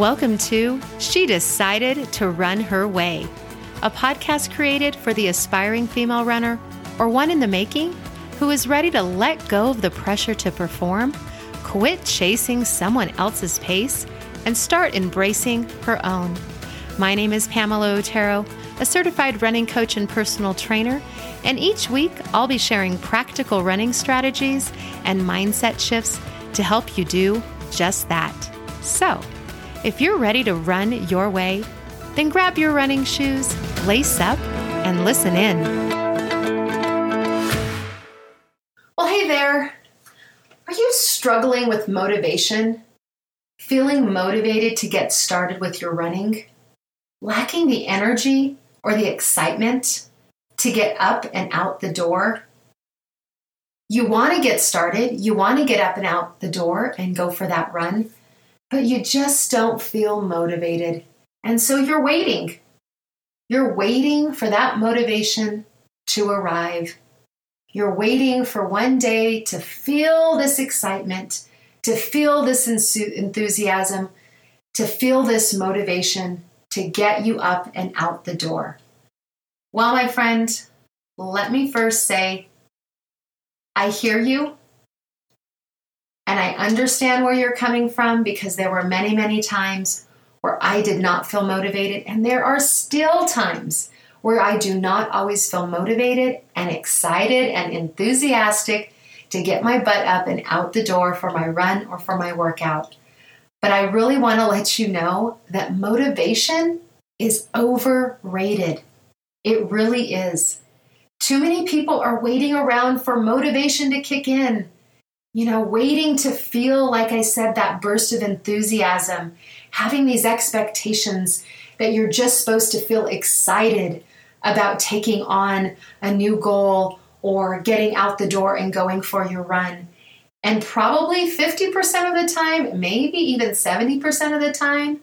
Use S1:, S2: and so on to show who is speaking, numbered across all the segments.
S1: Welcome to She Decided to Run Her Way, a podcast created for the aspiring female runner or one in the making who is ready to let go of the pressure to perform, quit chasing someone else's pace, and start embracing her own. My name is Pamela Otero, a certified running coach and personal trainer, and each week I'll be sharing practical running strategies and mindset shifts to help you do just that. So, if you're ready to run your way, then grab your running shoes, lace up, and listen in. Well, hey there. Are you struggling with motivation? Feeling motivated to get started with your running? Lacking the energy or the excitement to get up and out the door? You want to get started, you want to get up and out the door and go for that run, but you just don't feel motivated. And so you're waiting. You're waiting for that motivation to arrive. You're waiting for one day to feel this excitement, to feel this enthusiasm, to feel this motivation to get you up and out the door. Well, my friend, let me first say, I hear you and I understand where you're coming from because there were many, many times where I did not feel motivated, and there are still times where I do not always feel motivated and excited and enthusiastic to get my butt up and out the door for my run or for my workout. But I really want to let you know that motivation is overrated. It really is. Too many people are waiting around for motivation to kick in, you know, waiting to feel, like I said, that burst of enthusiasm, having these expectations that you're just supposed to feel excited about taking on a new goal or getting out the door and going for your run. And probably 50% of the time, maybe even 70% of the time,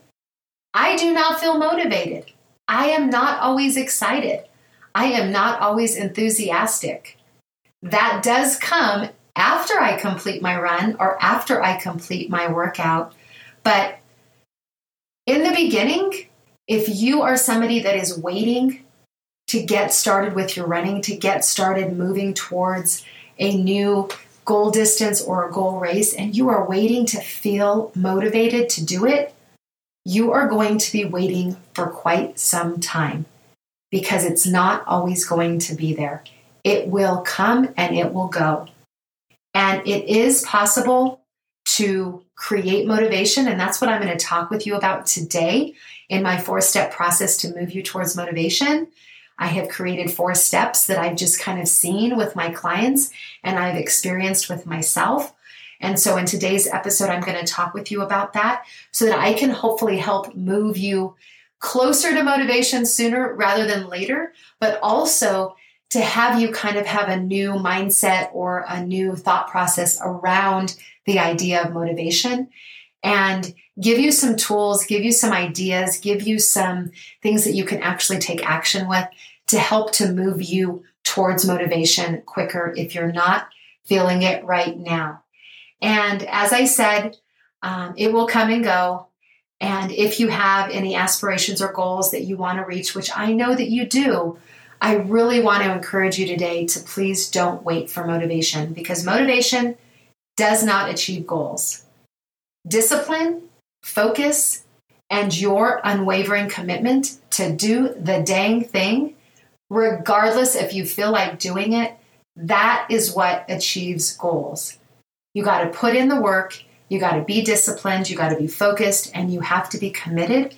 S1: I do not feel motivated. I am not always excited. I am not always enthusiastic. That does come after I complete my run or after I complete my workout. But in the beginning, if you are somebody that is waiting to get started with your running, to get started moving towards a new goal distance or a goal race and you are waiting to feel motivated to do it, you are going to be waiting for quite some time because it's not always going to be there. It will come and it will go. And it is possible to create motivation. And that's what I'm going to talk with you about today in my four step process to move you towards motivation. I have created four steps that I've just kind of seen with my clients and I've experienced with myself. And so in today's episode, I'm going to talk with you about that so that I can hopefully help move you closer to motivation sooner rather than later, but also to have you kind of have a new mindset or a new thought process around the idea of motivation and give you some tools, give you some ideas, give you some things that you can actually take action with to help to move you towards motivation quicker if you're not feeling it right now. And as I said, um, it will come and go. And if you have any aspirations or goals that you want to reach, which I know that you do, I really want to encourage you today to please don't wait for motivation because motivation does not achieve goals. Discipline, focus, and your unwavering commitment to do the dang thing, regardless if you feel like doing it, that is what achieves goals. You got to put in the work, you got to be disciplined, you got to be focused, and you have to be committed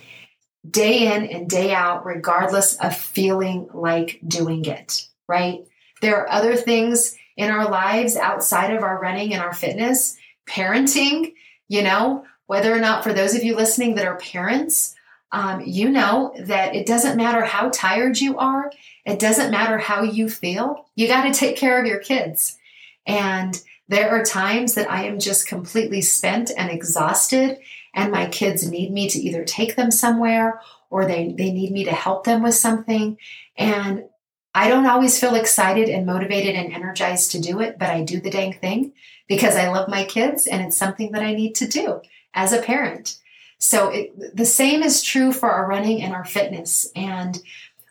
S1: day in and day out, regardless of feeling like doing it, right? There are other things in our lives outside of our running and our fitness, parenting, you know, whether or not for those of you listening that are parents, um, you know that it doesn't matter how tired you are, it doesn't matter how you feel, you got to take care of your kids. And there are times that I am just completely spent and exhausted, and my kids need me to either take them somewhere or they, they need me to help them with something. And I don't always feel excited and motivated and energized to do it, but I do the dang thing because I love my kids and it's something that I need to do as a parent. So it, the same is true for our running and our fitness. And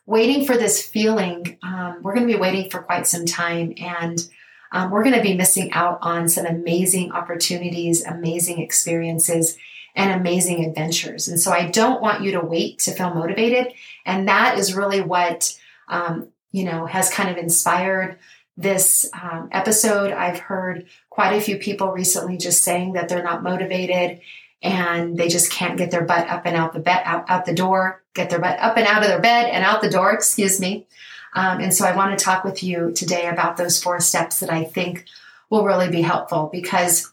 S1: waiting for this feeling, um, we're going to be waiting for quite some time. And um, we're going to be missing out on some amazing opportunities, amazing experiences, and amazing adventures. And so I don't want you to wait to feel motivated. And that is really what, um, you know, has kind of inspired this um, episode. I've heard quite a few people recently just saying that they're not motivated and they just can't get their butt up and out the bed out, out the door, get their butt up and out of their bed and out the door, excuse me. Um, and so I want to talk with you today about those four steps that I think will really be helpful because,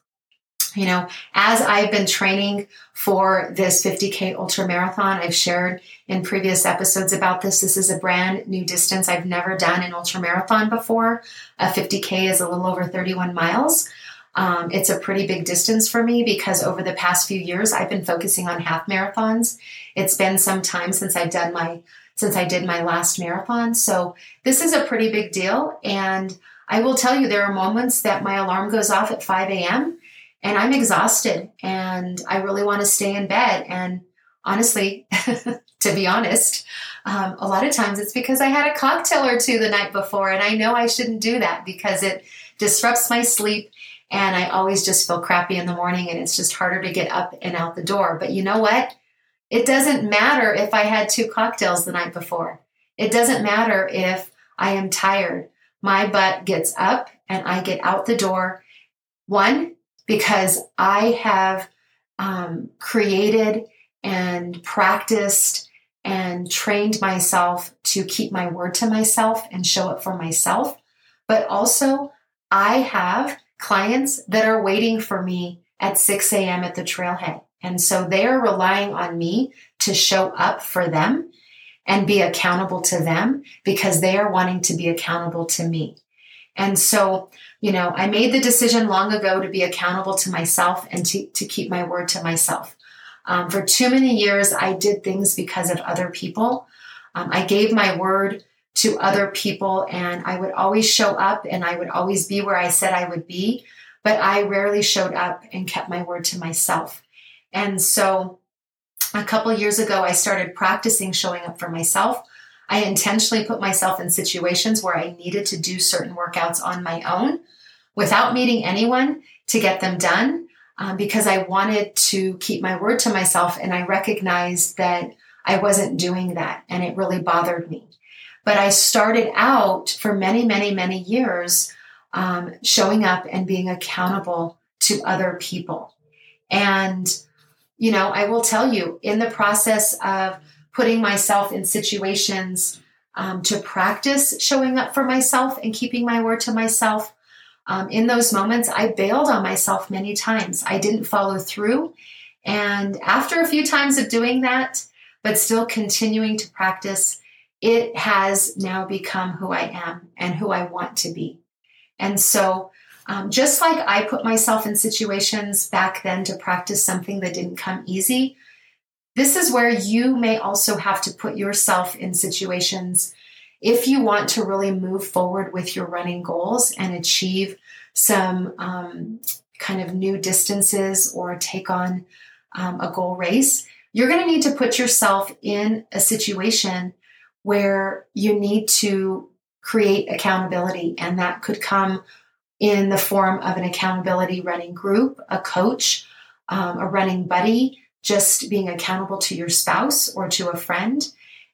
S1: you know, as I've been training for this 50K ultra marathon, I've shared in previous episodes about this. This is a brand new distance. I've never done an ultra marathon before. A 50K is a little over 31 miles. Um, it's a pretty big distance for me because over the past few years, I've been focusing on half marathons. It's been some time since I've done my since I did my last marathon. So this is a pretty big deal. And I will tell you, there are moments that my alarm goes off at 5 a.m. and I'm exhausted and I really want to stay in bed. And honestly, to be honest, um, a lot of times it's because I had a cocktail or two the night before. And I know I shouldn't do that because it disrupts my sleep. And I always just feel crappy in the morning and it's just harder to get up and out the door. But you know what? It doesn't matter if I had two cocktails the night before. It doesn't matter if I am tired. My butt gets up and I get out the door. One, because I have um, created and practiced and trained myself to keep my word to myself and show up for myself. But also, I have clients that are waiting for me at 6 a.m. at the trailhead. And so they are relying on me to show up for them and be accountable to them because they are wanting to be accountable to me. And so, you know, I made the decision long ago to be accountable to myself and to, to keep my word to myself. Um, for too many years, I did things because of other people. Um, I gave my word to other people and I would always show up and I would always be where I said I would be, but I rarely showed up and kept my word to myself. And so a couple years ago, I started practicing showing up for myself. I intentionally put myself in situations where I needed to do certain workouts on my own without meeting anyone to get them done um, because I wanted to keep my word to myself. And I recognized that I wasn't doing that and it really bothered me. But I started out for many, many, many years um, showing up and being accountable to other people. And you know, I will tell you in the process of putting myself in situations um, to practice showing up for myself and keeping my word to myself. Um, in those moments, I bailed on myself many times. I didn't follow through. And after a few times of doing that, but still continuing to practice, it has now become who I am and who I want to be. And so um, just like I put myself in situations back then to practice something that didn't come easy, this is where you may also have to put yourself in situations if you want to really move forward with your running goals and achieve some um, kind of new distances or take on um, a goal race, you're going to need to put yourself in a situation where you need to create accountability. And that could come in the form of an accountability running group, a coach, um, a running buddy, just being accountable to your spouse or to a friend.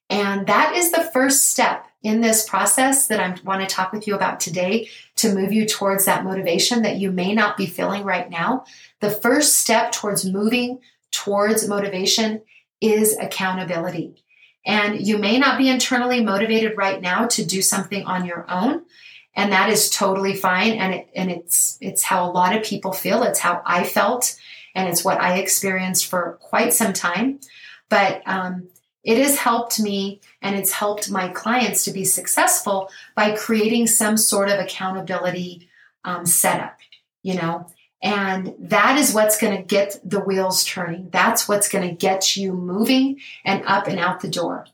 S1: And that is the first step in this process that I want to talk with you about today to move you towards that motivation that you may not be feeling right now. The first step towards moving towards motivation is accountability. And you may not be internally motivated right now to do something on your own, and that is totally fine and it, and it's it's how a lot of people feel it's how i felt and it's what i experienced for quite some time. But um, it has helped me and it's helped my clients to be successful by creating some sort of accountability um, setup you know? And that is what's going to get the wheels turning. That's what's going to get you moving and up and out the door.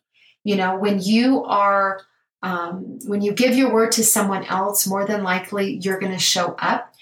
S1: You know when you are um, when you give your word to someone else, more than likely you're going to show up.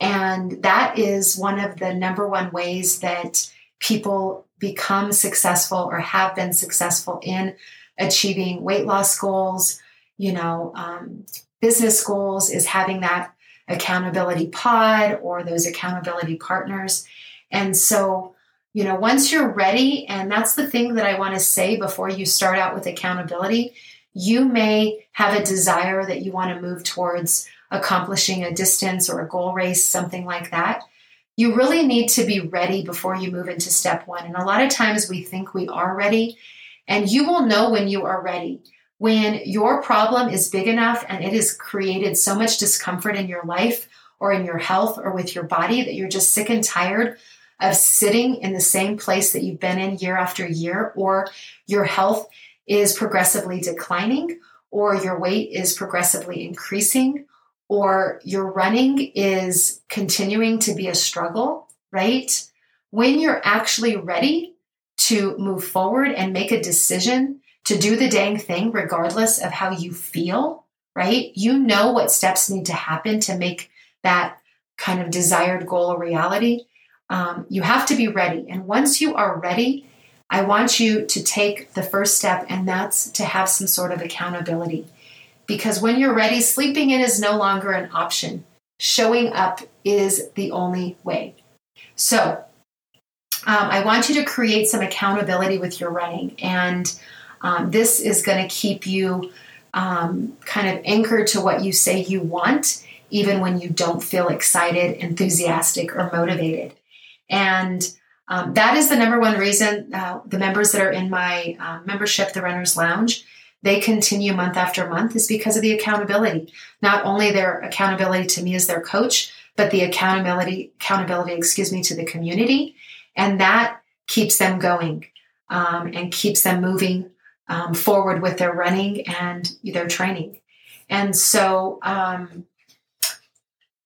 S1: And that is one of the number one ways that people become successful or have been successful in achieving weight loss goals, you know, um, business goals, is having that accountability pod or those accountability partners. And so, you know, once you're ready, and that's the thing that I want to say before you start out with accountability, you may have a desire that you want to move towards accomplishing a distance or a goal race, something like that. You really need to be ready before you move into step one. And a lot of times we think we are ready, and you will know when you are ready. When your problem is big enough and it has created so much discomfort in your life or in your health or with your body that you're just sick and tired of sitting in the same place that you've been in year after year, or your health is progressively declining, or your weight is progressively increasing, or your running is continuing to be a struggle, right? When you're actually ready to move forward and make a decision to do the dang thing, regardless of how you feel, right? You know what steps need to happen to make that kind of desired goal a reality. Um, you have to be ready. And once you are ready, I want you to take the first step, and that's to have some sort of accountability. Because when you're ready, sleeping in is no longer an option. Showing up is the only way. So, um, I want you to create some accountability with your running. And um, this is going to keep you um, kind of anchored to what you say you want, even when you don't feel excited, enthusiastic, or motivated. And um, that is the number one reason uh, the members that are in my uh, membership, the Runners Lounge, they continue month after month is because of the accountability. Not only their accountability to me as their coach, but the accountability, accountability, excuse me, to the community. And that keeps them going um, and keeps them moving um, forward with their running and their training. And so um,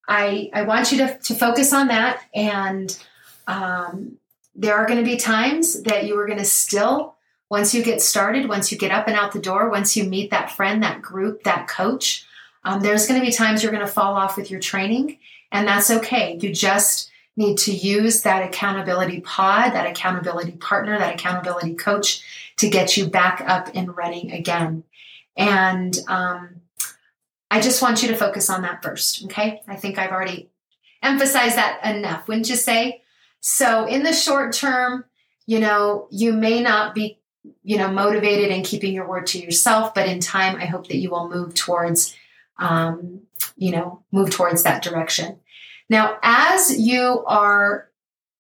S1: I, I want you to, to focus on that. And um, there are going to be times that you are going to still once you get started, once you get up and out the door, once you meet that friend, that group, that coach, um, there's going to be times you're going to fall off with your training, and that's okay. You just need to use that accountability pod, that accountability partner, that accountability coach to get you back up and running again. And um, I just want you to focus on that first, okay? I think I've already emphasized that enough, wouldn't you say? So, in the short term, you know, you may not be you know motivated and keeping your word to yourself. But in time i hope that you will move towards um, you know move towards that direction. Now as you are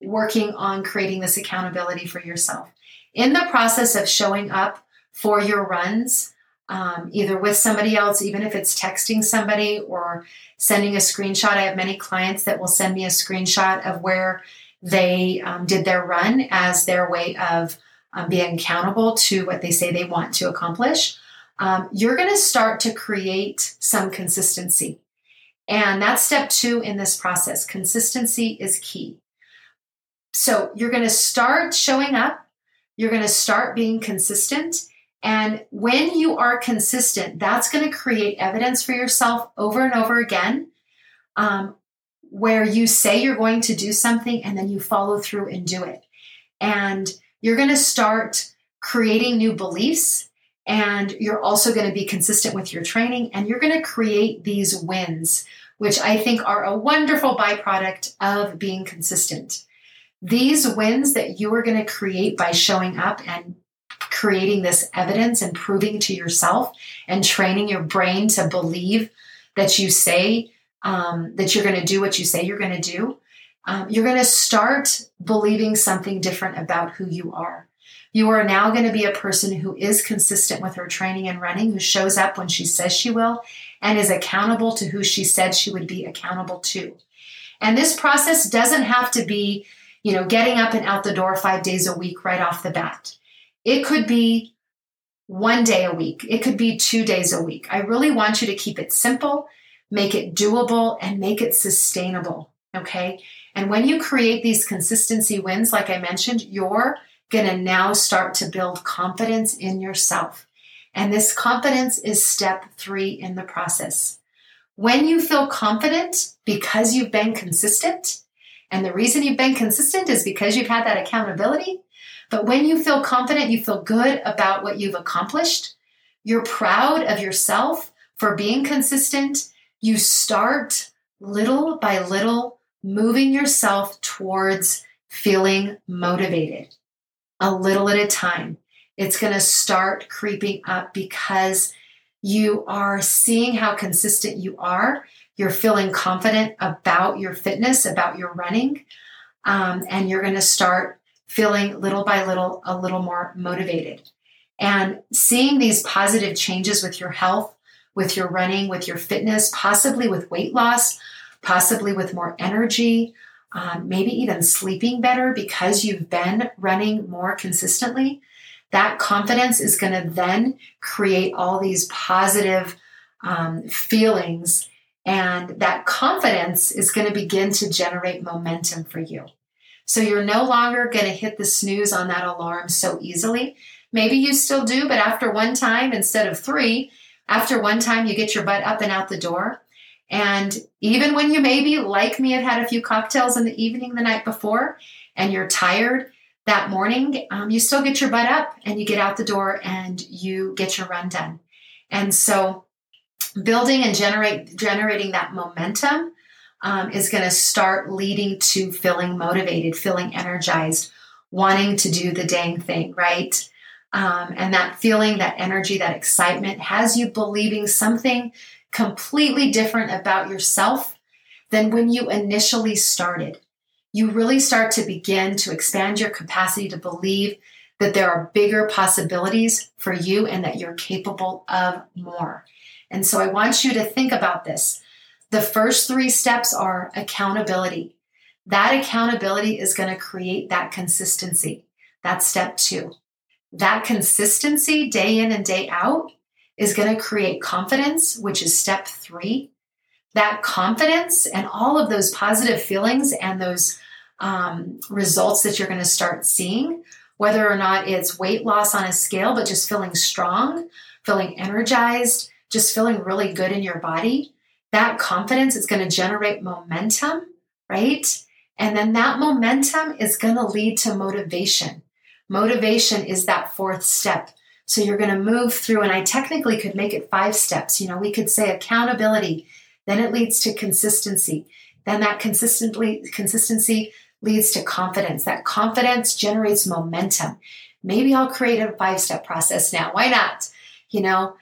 S1: working on creating this accountability for yourself in the process of showing up for your runs um, either with somebody else even if it's texting somebody or sending a screenshot i have many clients that will send me a screenshot of where they um, did their run as their way of um, being accountable to what they say they want to accomplish, um, you're going to start to create some consistency. And that's step two in this process. Consistency is key. So you're going to start showing up, you're going to start being consistent. And when you are consistent, that's going to create evidence for yourself over and over again, um, where you say you're going to do something and then you follow through and do it. And you're going to start creating new beliefs and you're also going to be consistent with your training and you're going to create these wins, which I think are a wonderful byproduct of being consistent. These wins that you are going to create by showing up and creating this evidence and proving to yourself and training your brain to believe that you say um, that you're going to do what you say you're going to do um, you're going to start believing something different about who you are. You are now going to be a person who is consistent with her training and running, who shows up when she says she will, and is accountable to who she said she would be accountable to. And this process doesn't have to be, you know, getting up and out the door five days a week right off the bat. It could be one day a week, it could be two days a week. I really want you to keep it simple, make it doable, and make it sustainable. Okay. And when you create these consistency wins, like I mentioned, you're going to now start to build confidence in yourself. And this confidence is step three in the process. When you feel confident because you've been consistent And the reason you've been consistent is because you've had that accountability. But when you feel confident, you feel good about what you've accomplished, you're proud of yourself for being consistent, you start little by little moving yourself towards feeling motivated a little at a time. It's going to start creeping up because you are seeing how consistent you are. You're feeling confident about your fitness, about your running, um, and you're going to start feeling little by little a little more motivated. And seeing these positive changes with your health, with your running, with your fitness, possibly with weight loss, possibly with more energy, um, maybe even sleeping better because you've been running more consistently, that confidence is going to then create all these positive um, feelings. And that confidence is going to begin to generate momentum for you. So you're no longer going to hit the snooze on that alarm so easily. Maybe you still do, but after one time instead of three, after one time you get your butt up and out the door. And even when you maybe, like me, have had a few cocktails in the evening the night before and you're tired that morning, um, you still get your butt up and you get out the door and you get your run done. And so, building and generate generating that momentum um, is going to start leading to feeling motivated, feeling energized, wanting to do the dang thing, right? Um, and that feeling, that energy, that excitement has you believing something completely different about yourself than when you initially started. You really start to begin to expand your capacity to believe that there are bigger possibilities for you and that you're capable of more. And so I want you to think about this. The first three steps are accountability. That accountability is going to create that consistency. That's step two. That consistency day in and day out is going to create confidence, which is step three. That confidence and all of those positive feelings and those um, results that you're going to start seeing, whether or not it's weight loss on a scale, but just feeling strong, feeling energized, just feeling really good in your body, that confidence is going to generate momentum, right? And then that momentum is going to lead to motivation. Motivation is that fourth step. So you're going to move through, and I technically could make it five steps. You know, we could say accountability, then it leads to consistency. Then that consistently consistency leads to confidence. That confidence generates momentum. Maybe I'll create a five step process now. Why not? You know,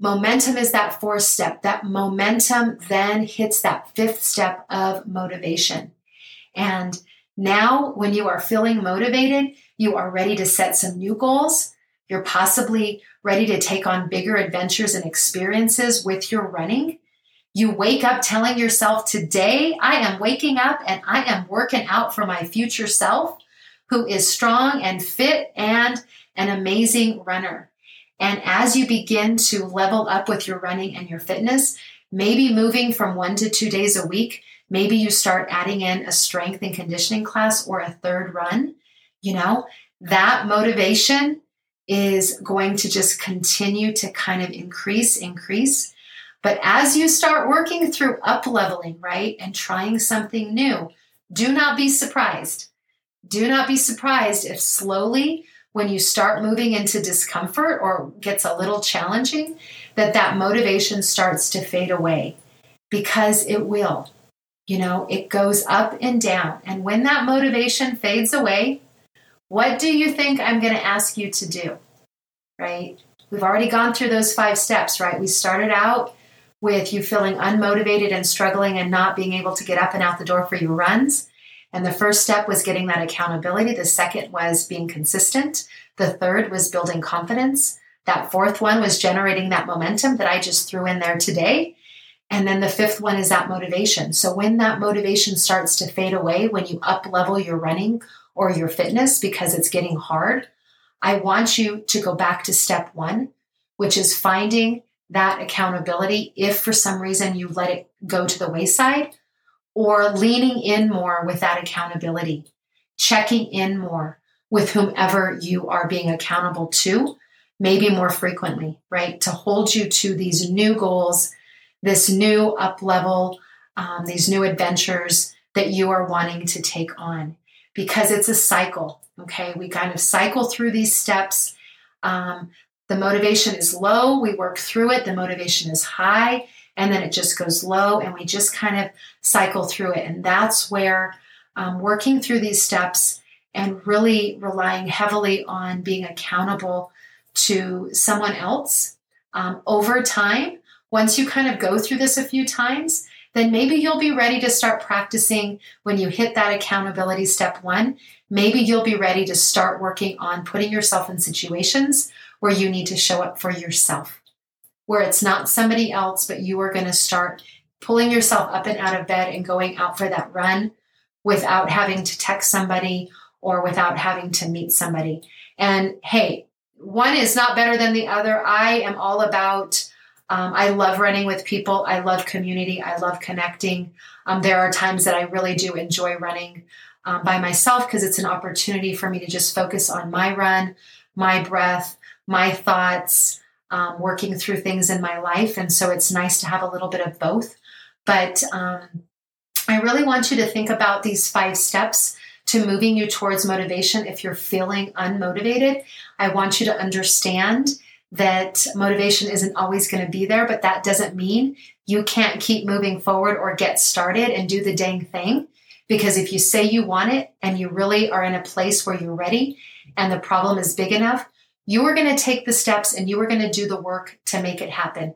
S1: momentum is that fourth step. That momentum then hits that fifth step of motivation. And now, when you are feeling motivated, you are ready to set some new goals. You're possibly ready to take on bigger adventures and experiences with your running. You wake up telling yourself, Today I am waking up and I am working out for my future self who is strong and fit and an amazing runner. And as you begin to level up with your running and your fitness, maybe moving from one to two days a week, maybe you start adding in a strength and conditioning class or a third run you know, that motivation is going to just continue to kind of increase, increase. But as you start working through up leveling, right, and trying something new, do not be surprised. Do not be surprised if slowly, when you start moving into discomfort or gets a little challenging, that that motivation starts to fade away because it will. You know, it goes up and down. And when that motivation fades away, what do you think I'm going to ask you to do? Right? We've already gone through those five steps, right? We started out with you feeling unmotivated and struggling and not being able to get up and out the door for your runs. And the first step was getting that accountability. The second was being consistent. The third was building confidence. That fourth one was generating that momentum that I just threw in there today. And then the fifth one is that motivation. So when that motivation starts to fade away, when you up level your running or your fitness because it's getting hard, I want you to go back to step one, which is finding that accountability if for some reason you let it go to the wayside, or leaning in more with that accountability, checking in more with whomever you are being accountable to, maybe more frequently, right? To hold you to these new goals, this new up level, um, these new adventures that you are wanting to take on because it's a cycle. Okay, we kind of cycle through these steps. Um, the motivation is low, we work through it. The motivation is high, and then it just goes low, and we just kind of cycle through it. And that's where um, working through these steps and really relying heavily on being accountable to someone else um, over time. Once you kind of go through this a few times, then maybe you'll be ready to start practicing when you hit that accountability step one. Maybe you'll be ready to start working on putting yourself in situations where you need to show up for yourself, where it's not somebody else, but you are going to start pulling yourself up and out of bed and going out for that run without having to text somebody or without having to meet somebody. And hey, one is not better than the other. I am all about um, I love running with people. I love community. I love connecting. Um, there are times that I really do enjoy running um, by myself because it's an opportunity for me to just focus on my run, my breath, my thoughts, um, working through things in my life. And so it's nice to have a little bit of both. But um, I really want you to think about these five steps to moving you towards motivation if you're feeling unmotivated. I want you to understand that motivation isn't always going to be there, but that doesn't mean you can't keep moving forward or get started and do the dang thing. Because if you say you want it and you really are in a place where you're ready and the problem is big enough, you are going to take the steps and you are going to do the work to make it happen,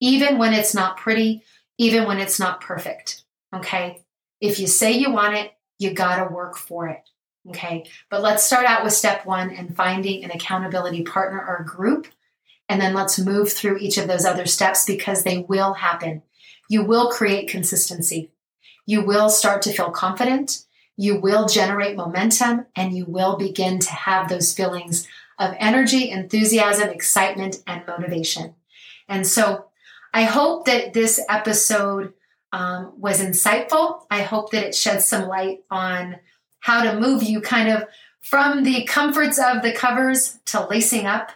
S1: even when it's not pretty, even when it's not perfect. Okay. If you say you want it, you got to work for it. Okay. But let's start out with step one and finding an accountability partner or group and then let's move through each of those other steps because they will happen. You will create consistency. You will start to feel confident. You will generate momentum and you will begin to have those feelings of energy, enthusiasm, excitement, and motivation. And so I hope that this episode um, was insightful. I hope that it sheds some light on how to move you kind of from the comforts of the covers to lacing up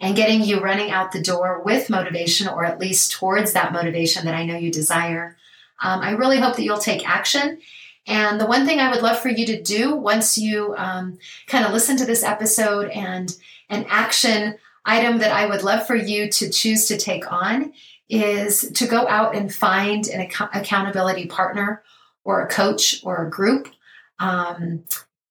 S1: and getting you running out the door with motivation or at least towards that motivation that I know you desire. Um, I really hope that you'll take action. And the one thing I would love for you to do once you um, kind of listen to this episode and an action item that I would love for you to choose to take on is to go out and find an ac- accountability partner or a coach or a group um,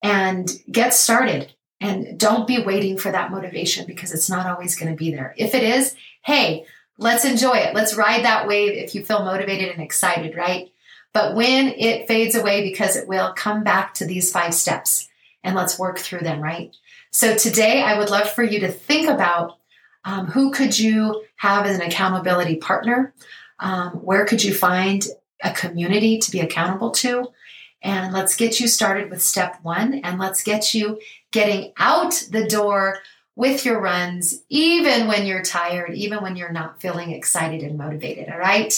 S1: and get started. And don't be waiting for that motivation because it's not always going to be there. If it is, hey, let's enjoy it. Let's ride that wave if you feel motivated and excited, right? But when it fades away, because it will, come back to these five steps and let's work through them, right? So today, I would love for you to think about um, who could you have as an accountability partner? Um, where could you find a community to be accountable to? And let's get you started with step one and let's get you getting out the door with your runs, even when you're tired, even when you're not feeling excited and motivated. All right.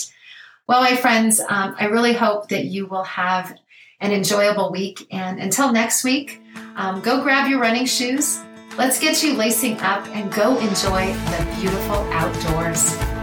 S1: Well, my friends, um, I really hope that you will have an enjoyable week. And until next week, um, go grab your running shoes. Let's get you lacing up and go enjoy the beautiful outdoors.